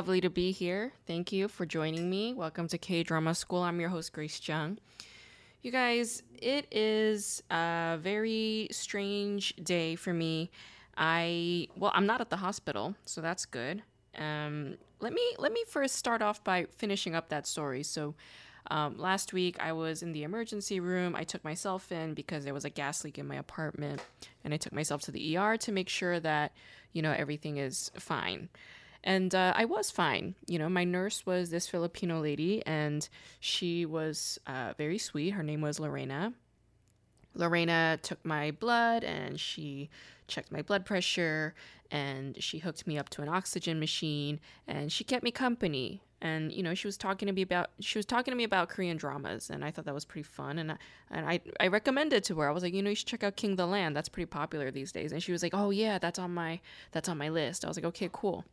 Lovely to be here. Thank you for joining me. Welcome to K Drama School. I'm your host, Grace Jung. You guys, it is a very strange day for me. I well, I'm not at the hospital, so that's good. Um, let me let me first start off by finishing up that story. So, um, last week I was in the emergency room. I took myself in because there was a gas leak in my apartment, and I took myself to the ER to make sure that you know everything is fine. And uh, I was fine. You know, my nurse was this Filipino lady, and she was uh, very sweet. Her name was Lorena. Lorena took my blood and she checked my blood pressure and she hooked me up to an oxygen machine and she kept me company and you know she was talking to me about she was talking to me about Korean dramas and I thought that was pretty fun and I, and I I recommended to her I was like you know you should check out King of the Land that's pretty popular these days and she was like oh yeah that's on my that's on my list I was like okay cool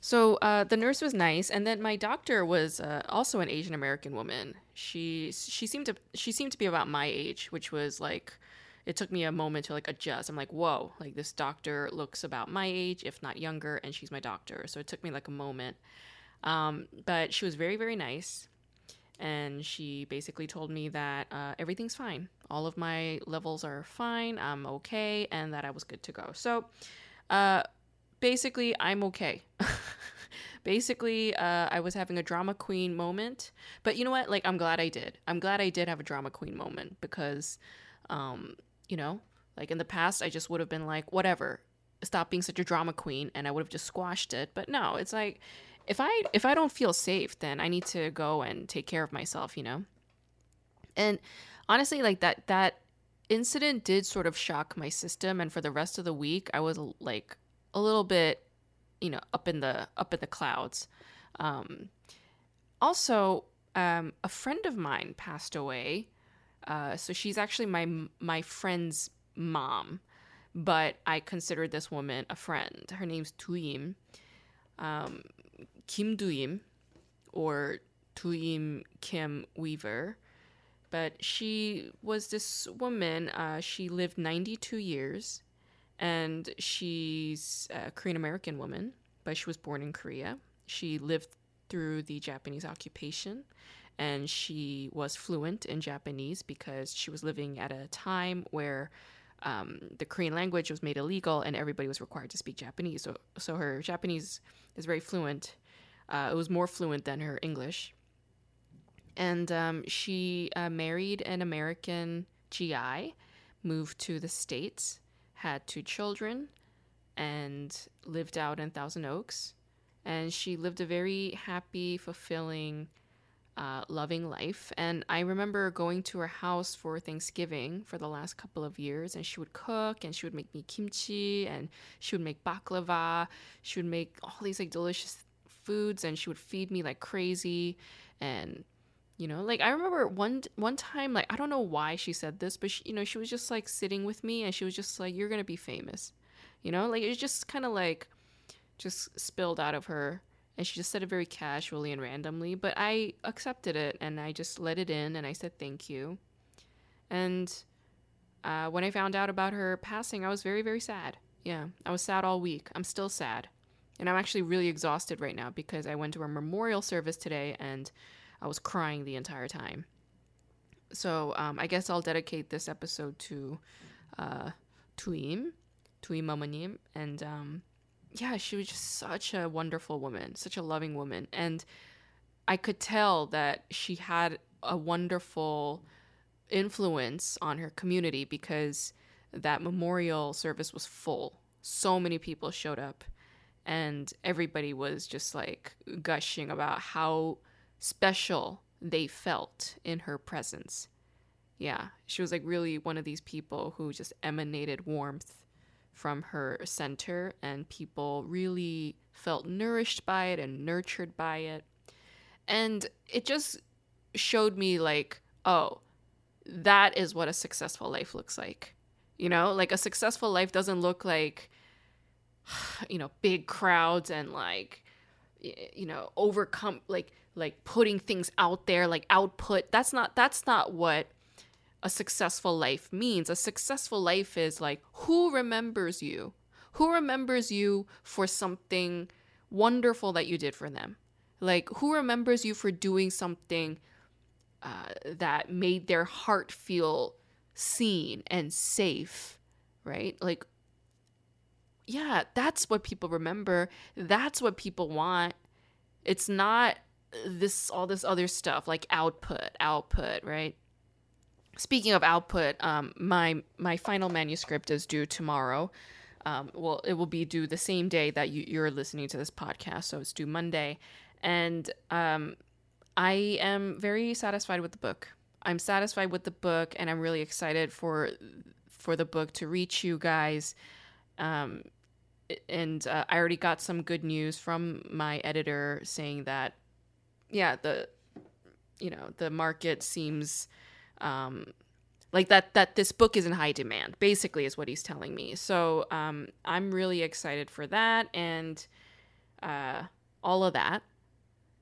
so uh, the nurse was nice, and then my doctor was uh, also an Asian American woman. She she seemed to she seemed to be about my age, which was like it took me a moment to like adjust. I'm like, whoa, like this doctor looks about my age, if not younger, and she's my doctor. So it took me like a moment. Um, but she was very very nice, and she basically told me that uh, everything's fine. All of my levels are fine. I'm okay, and that I was good to go. So. Uh, basically i'm okay basically uh, i was having a drama queen moment but you know what? Like i'm glad i did. I'm glad i did have a drama queen moment because um, you know like in the past i just would have been like whatever. Stop being such a drama queen and i would have just squashed it. But no it's like if i if i don't feel safe then i need to go and take care of myself you know? And honestly like that that incident did sort of shock my system and for the rest of the week i was like a little bit, you know, up in the up in the clouds. Um, also, um, a friend of mine passed away. Uh, so she's actually my my friend's mom, but I consider this woman a friend. Her name's Tuim, um, Kim Duyim, or Tuim Kim Weaver. But she was this woman. Uh, she lived 92 years and she's a Korean American woman, but she was born in Korea. She lived through the Japanese occupation and she was fluent in Japanese because she was living at a time where um, the Korean language was made illegal and everybody was required to speak Japanese. So, so her Japanese is very fluent. Uh, it was more fluent than her English. And um, she uh, married an American GI, moved to the States, had two children and lived out in Thousand Oaks. And she lived a very happy, fulfilling, uh, loving life. And I remember going to her house for Thanksgiving for the last couple of years, and she would cook and she would make me kimchi and she would make baklava. She would make all these like delicious foods and she would feed me like crazy. And you know like i remember one one time like i don't know why she said this but she, you know she was just like sitting with me and she was just like you're gonna be famous you know like it was just kind of like just spilled out of her and she just said it very casually and randomly but i accepted it and i just let it in and i said thank you. And uh, when i found out about her passing i was very very sad. Yeah i was sad all week. I'm still sad. And i'm actually really exhausted right now because i went to a memorial service today and I was crying the entire time. So um, I guess I'll dedicate this episode to uh, Tuim, Tuim Mamanim, and um, yeah, she was just such a wonderful woman, such a loving woman, and I could tell that she had a wonderful influence on her community because that memorial service was full. So many people showed up, and everybody was just like gushing about how special they felt in her presence. Yeah, she was like really one of these people who just emanated warmth from her center, and people really felt nourished by it and nurtured by it. And it just showed me, like, oh, that is what a successful life looks like. You know, like a successful life doesn't look like, you know, big crowds and like, you know, overcome, like, like putting things out there like output that's not that's not what a successful life means a successful life is like who remembers you Who remembers you for something wonderful that you did for them? Like, who remembers you for doing something uh, that made their heart feel seen and safe, right? Like, yeah, that's what people remember. That's what people want. It's not this all this other stuff like output, output, right? Speaking of output, um, my my final manuscript is due tomorrow. Um, well, it will be due the same day that you, you're listening to this podcast, so it's due Monday, and um, I am very satisfied with the book. I'm satisfied with the book, and I'm really excited for for the book to reach you guys. Um, and uh, I already got some good news from my editor saying that, yeah, the you know the market seems um, like that that this book is in high demand. Basically, is what he's telling me. So um, I'm really excited for that and uh, all of that.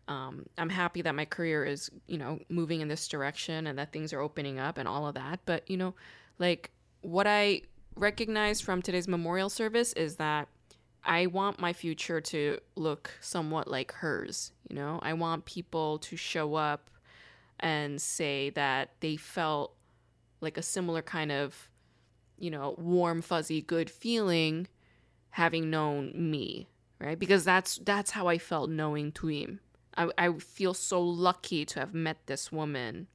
Um, I'm happy that my career is, you know, moving in this direction and that things are opening up and all of that. But, you know, like what I recognize from today's memorial service is that I want my future to look somewhat like hers. You know, I want people to show up and say that they felt like a similar kind of, you know, warm, fuzzy, good feeling having known me, right? Because that's that's how I felt knowing Tuim. I, I feel so lucky to have met this woman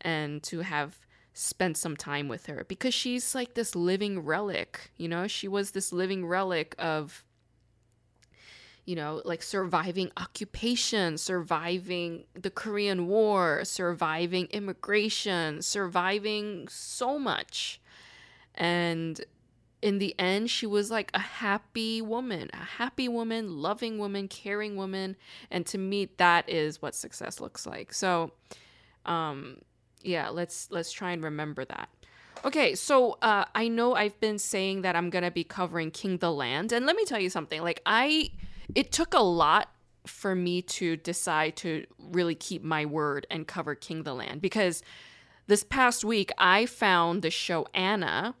and to have spent some time with her because she's like this living relic, you know? She was this living relic of you know, like surviving occupation, surviving the Korean War, surviving immigration, surviving so much. And in the end, she was like a happy woman, a happy woman, loving woman, caring woman. And to me, that is what success looks like. So, um, yeah, let's let's try and remember that. Okay, so uh, I know I've been saying that I'm gonna be covering King the Land, and let me tell you something. Like I it took a lot for me to decide to really keep my word and cover King the Land because this past week I found the show Anna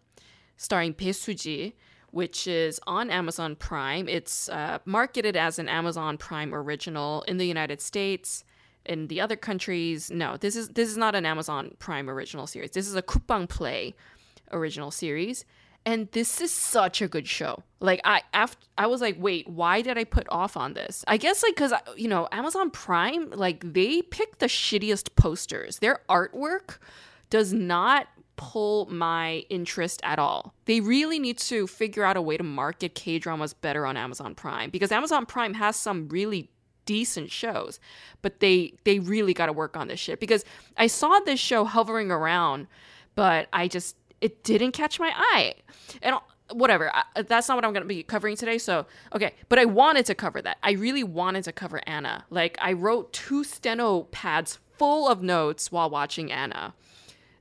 starring Bae Suji which is on Amazon Prime. It's uh, marketed as an Amazon Prime original in the United States. In the other countries, no. This is this is not an Amazon Prime original series. This is a Coupang Play original series. And this is such a good show. Like i after i was like wait why did i put off on this? I guess like because uh, you know amazon prime like they pick the shittiest posters. Their artwork does not pull my interest at all. They really need to figure out a way to market k dramas better on amazon prime because amazon prime has some really decent shows but they they really got to work on this shit because i saw this show hovering around but i just it didn't catch my eye. And whatever, I, that's not what I'm going to be covering today. So, okay, but I wanted to cover that. I really wanted to cover Anna. Like, I wrote two steno pads full of notes while watching Anna.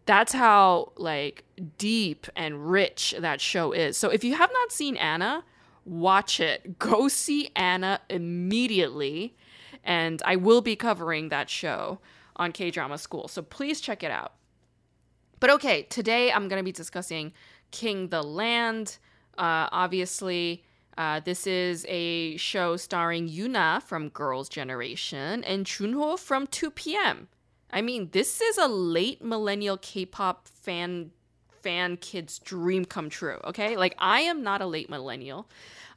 That's how like deep and rich that show is. So if you have not seen Anna, watch it. Go see Anna immediately. And I will be covering that show on K Drama School. So please check it out. But okay, today I'm going to be discussing King the Land. Uh, obviously, uh, this is a show starring Yuna from Girls' Generation and Junho from 2PM. I mean, this is a late millennial K-pop fan fan kid's dream come true. Okay, like I am not a late millennial,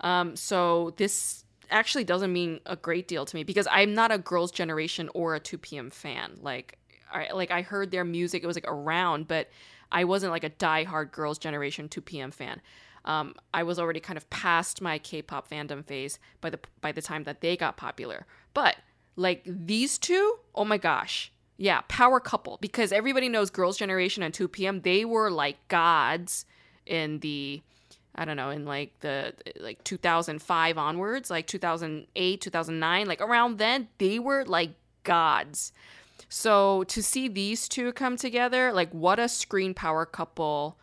um, so this actually doesn't mean a great deal to me because I'm not a Girls' Generation or a 2PM fan. Like I, like I heard their music. It was like around, but I wasn't like a die-hard Girls' Generation 2PM fan. Um, I was already kind of past my K-pop fandom phase by the by the time that they got popular. But like these two, oh my gosh, yeah, power couple because everybody knows Girls' Generation and 2PM. They were like gods in the I don't know, in like the like 2005 onwards, like 2008, 2009, like around then, they were like gods. So to see these two come together, like what a screen power couple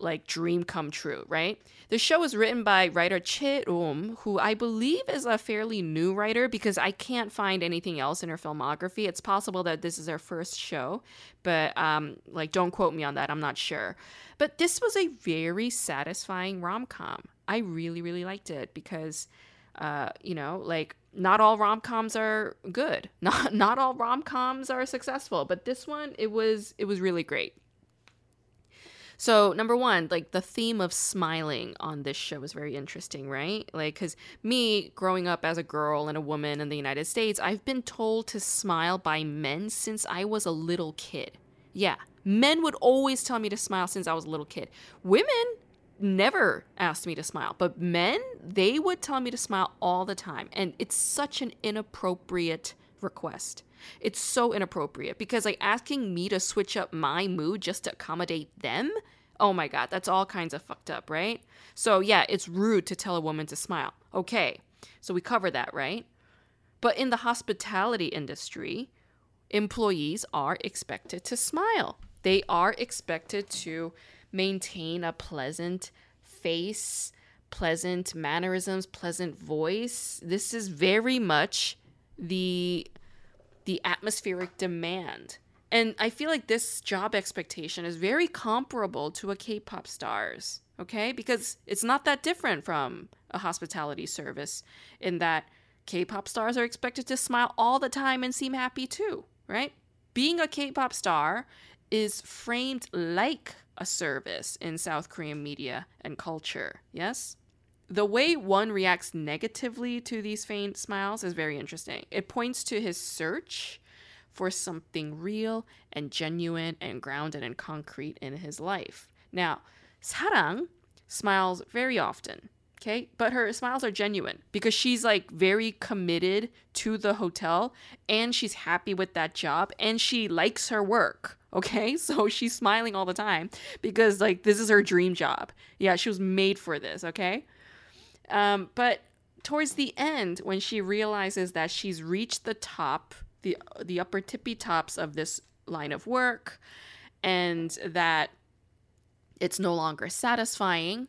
like dream come true, right? The show was written by writer Che Um, who I believe is a fairly new writer because I can't find anything else in her filmography. It's possible that this is her first show, but um, like don't quote me on that. I'm not sure. But this was a very satisfying rom com. I really, really liked it because, uh, you know, like not all rom coms are good. Not not all rom coms are successful, but this one it was it was really great. So, number one, like the theme of smiling on this show is very interesting, right? Like, because me growing up as a girl and a woman in the United States, I've been told to smile by men since I was a little kid. Yeah, men would always tell me to smile since I was a little kid. Women never asked me to smile, but men, they would tell me to smile all the time. And it's such an inappropriate request. It's so inappropriate because like asking me to switch up my mood just to accommodate them. Oh my god, that's all kinds of fucked up, right? So yeah, it's rude to tell a woman to smile. Okay. So we cover that, right? But in the hospitality industry, employees are expected to smile. They are expected to maintain a pleasant face, pleasant mannerisms, pleasant voice. This is very much the the atmospheric demand. And I feel like this job expectation is very comparable to a K-pop stars, okay? Because it's not that different from a hospitality service in that K-pop stars are expected to smile all the time and seem happy too, right? Being a K-pop star is framed like a service in South Korean media and culture, yes? The way Won reacts negatively to these faint smiles is very interesting. It points to his search for something real and genuine and grounded and concrete in his life. Now, Sarang smiles very often, okay? But her smiles are genuine because she's like very committed to the hotel and she's happy with that job and she likes her work. Okay, so she's smiling all the time because, like, this is her dream job. Yeah, she was made for this, okay? Um, but towards the end, when she realizes that she's reached the top, the the upper tippy tops of this line of work, and that it's no longer satisfying,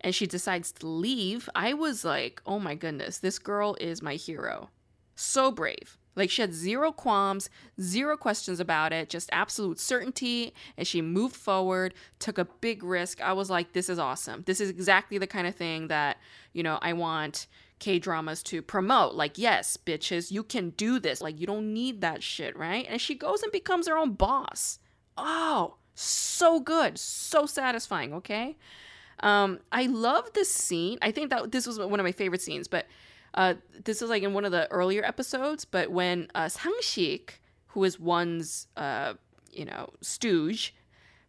and she decides to leave, I was like, oh my goodness, this girl is my hero. So brave. Like she had zero qualms, zero questions about it, just absolute certainty. And she moved forward, took a big risk. I was like, this is awesome. This is exactly the kind of thing that, you know, I want K dramas to promote. Like, yes, bitches, you can do this. Like, you don't need that shit, right? And she goes and becomes her own boss. Oh, so good. So satisfying, okay? Um, I love this scene. I think that this was one of my favorite scenes, but uh, this is like in one of the earlier episodes, but when uh, Sangshik, who is Won's, uh, you know, stooge,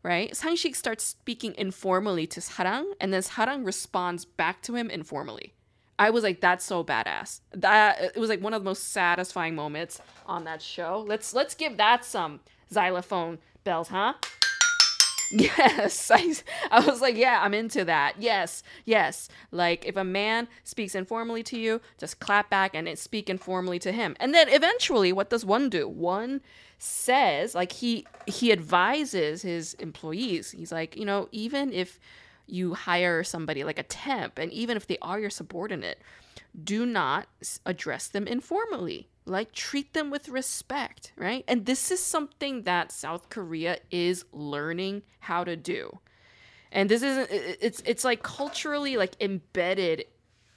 right? Sangshik starts speaking informally to Sarang, and then Sarang responds back to him informally. I was like, that's so badass. That it was like one of the most satisfying moments on that show. Let's let's give that some xylophone bells, huh? Yes, I, I was like, yeah, I'm into that. Yes, yes. Like if a man speaks informally to you, just clap back and speak informally to him. And then eventually, what does Won do? Won says, like he he advises his employees. He's like, you know, even if you hire somebody like a temp, and even if they are your subordinate, do not address them informally like treat them with respect, right? And this is something that South Korea is learning how to do. And this isn't it's it's like culturally like embedded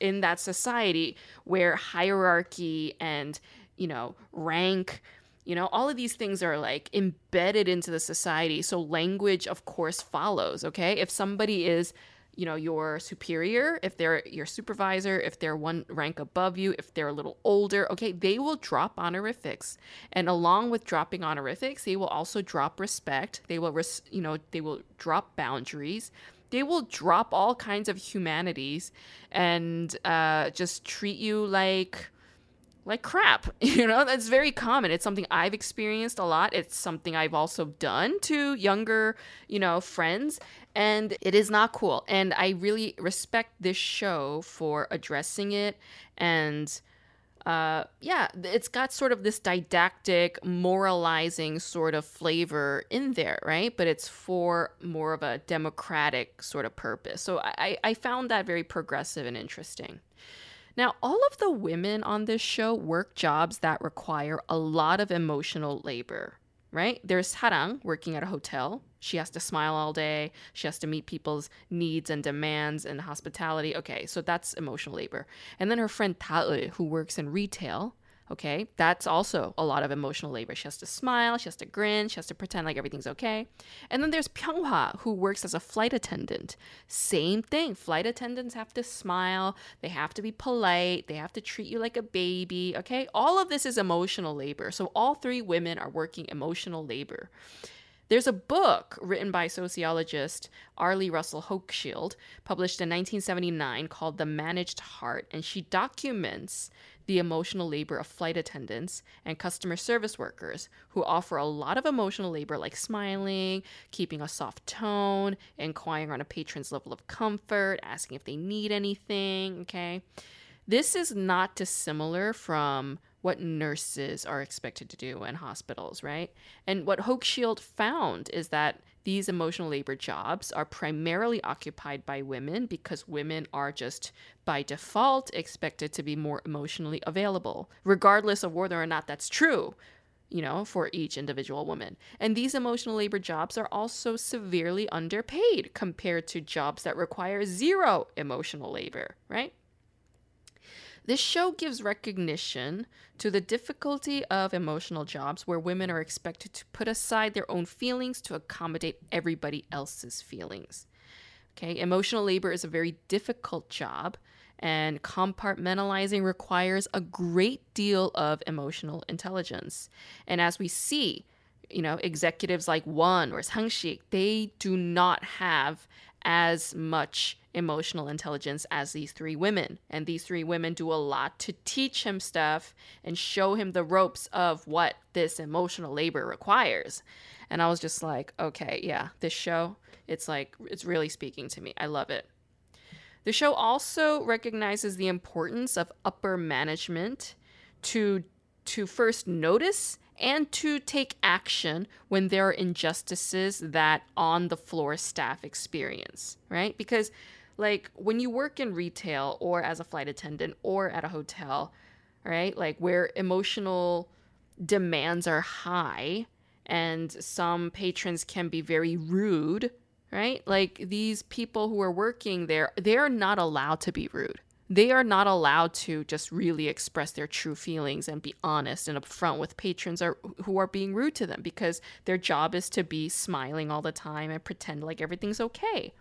in that society where hierarchy and, you know, rank you know, all of these things are like embedded into the society. So language, of course, follows. Okay. If somebody is you know your superior if they're your supervisor if they're one rank above you if they're a little older okay they will drop honorifics. And along with dropping honorifics they will also drop respect. They will res- you know they will drop boundaries. They will drop all kinds of humanities and uh, just treat you like like crap. You know, that's very common. It's something I've experienced a lot. It's something I've also done to younger, you know, friends. And it is not cool. And I really respect this show for addressing it. And uh, yeah, it's got sort of this didactic, moralizing sort of flavor in there, right? But it's for more of a democratic sort of purpose. So I, I found that very progressive and interesting. Now, all of the women on this show work jobs that require a lot of emotional labor, right? There's Sarang working at a hotel, She has to smile all day. She has to meet people's needs and demands and hospitality. Okay, so that's emotional labor. And then her friend Tae, who works in retail, okay, that's also a lot of emotional labor. She has to smile, she has to grin, she has to pretend like everything's okay. And then there's Pyeonghwa, who works as a flight attendant. Same thing. Flight attendants have to smile, they have to be polite, they have to treat you like a baby, okay? All of this is emotional labor. So all three women are working emotional labor. There's a book written by sociologist Arlie Russell Hochschild, published in 1979, called The Managed Heart, and she documents the emotional labor of flight attendants and customer service workers who offer a lot of emotional labor like smiling, keeping a soft tone, inquiring on a patron's level of comfort, asking if they need anything, okay? This is not dissimilar from what nurses are expected to do in hospitals, right? And what Hochschild found is that these emotional labor jobs are primarily occupied by women because women are just by default expected to be more emotionally available, regardless of whether or not that's true, you know, for each individual woman. And these emotional labor jobs are also severely underpaid compared to jobs that require zero emotional labor, right? This show gives recognition to the difficulty of emotional jobs where women are expected to put aside their own feelings to accommodate everybody else's feelings. Okay, emotional labor is a very difficult job, and compartmentalizing requires a great deal of emotional intelligence. And as we see, you know, executives like Won or Sang-shik, they do not have as much emotional intelligence as these three women. And these three women do a lot to teach him stuff and show him the ropes of what this emotional labor requires. And I was just like, okay, yeah, this show, it's like, it's really speaking to me. I love it. The show also recognizes the importance of upper management to to first notice and to take action when there are injustices that on the floor staff experience, right? Because like when you work in retail or as a flight attendant or at a hotel, right? Like where emotional demands are high and some patrons can be very rude, right? Like these people who are working there, they're not allowed to be rude. They are not allowed to just really express their true feelings and be honest and upfront with patrons are, who are being rude to them because their job is to be smiling all the time and pretend like everything's okay.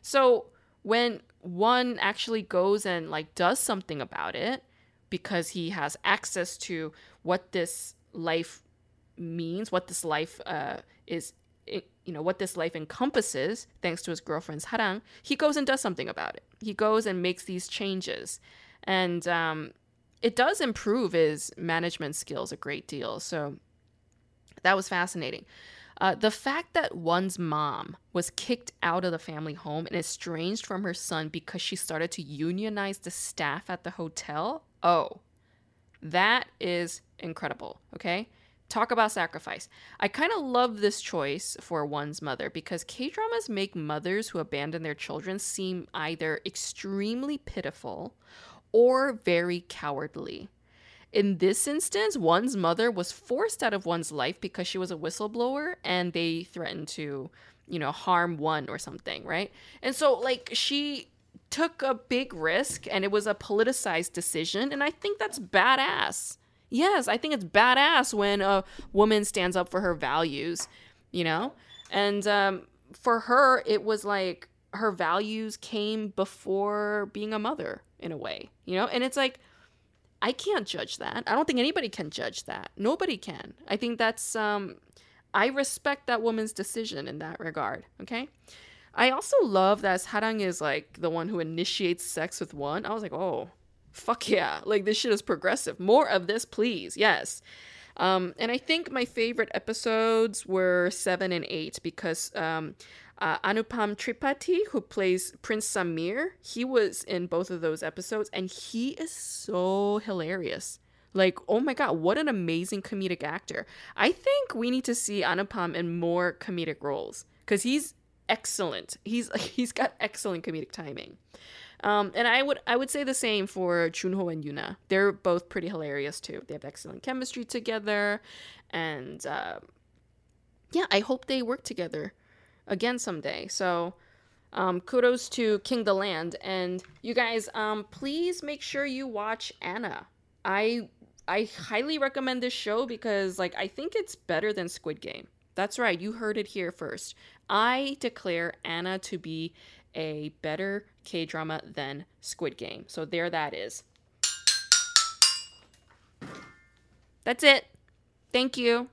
So, when Won actually goes and like does something about it because he has access to what this life means, what this life uh, is, you know, what this life encompasses, thanks to his girlfriend Sarang, he goes and does something about it. He goes and makes these changes. And um, it does improve his management skills a great deal. So that was fascinating. Uh, the fact that Won's mom was kicked out of the family home and estranged from her son because she started to unionize the staff at the hotel. Oh, that is incredible. Okay. Talk about sacrifice. I kind of love this choice for Won's mother because K dramas make mothers who abandon their children seem either extremely pitiful or very cowardly. In this instance, Won's mother was forced out of Won's life because she was a whistleblower and they threatened to, you know, harm Won or something, right? And so, like, she took a big risk and it was a politicized decision. And I think that's badass. Yes, I think it's badass when a woman stands up for her values, you know? And um, for her, it was like her values came before being a mother in a way, you know? And it's like, I can't judge that. I don't think anybody can judge that. Nobody can. I think that's um I respect that woman's decision in that regard, okay? I also love that Sarang is like the one who initiates sex with Won. I was like, "Oh, fuck yeah. Like this shit is progressive. More of this, please." Yes. Um, and I think my favorite episodes were seven and eight because um, uh, Anupam Tripathi, who plays Prince Samir, he was in both of those episodes, and he is so hilarious. Like, oh my god, what an amazing comedic actor! I think we need to see Anupam in more comedic roles because he's excellent. He's he's got excellent comedic timing. Um, and I would I would say the same for Junho and Yuna. They're both pretty hilarious too. They have excellent chemistry together, and uh, yeah, I hope they work together again someday. So um, kudos to King the Land, and you guys, um, please make sure you watch Anna. I I highly recommend this show because like I think it's better than Squid Game. That's right, you heard it here first. I declare Anna to be a better K drama than Squid Game. So there that is. That's it. Thank you.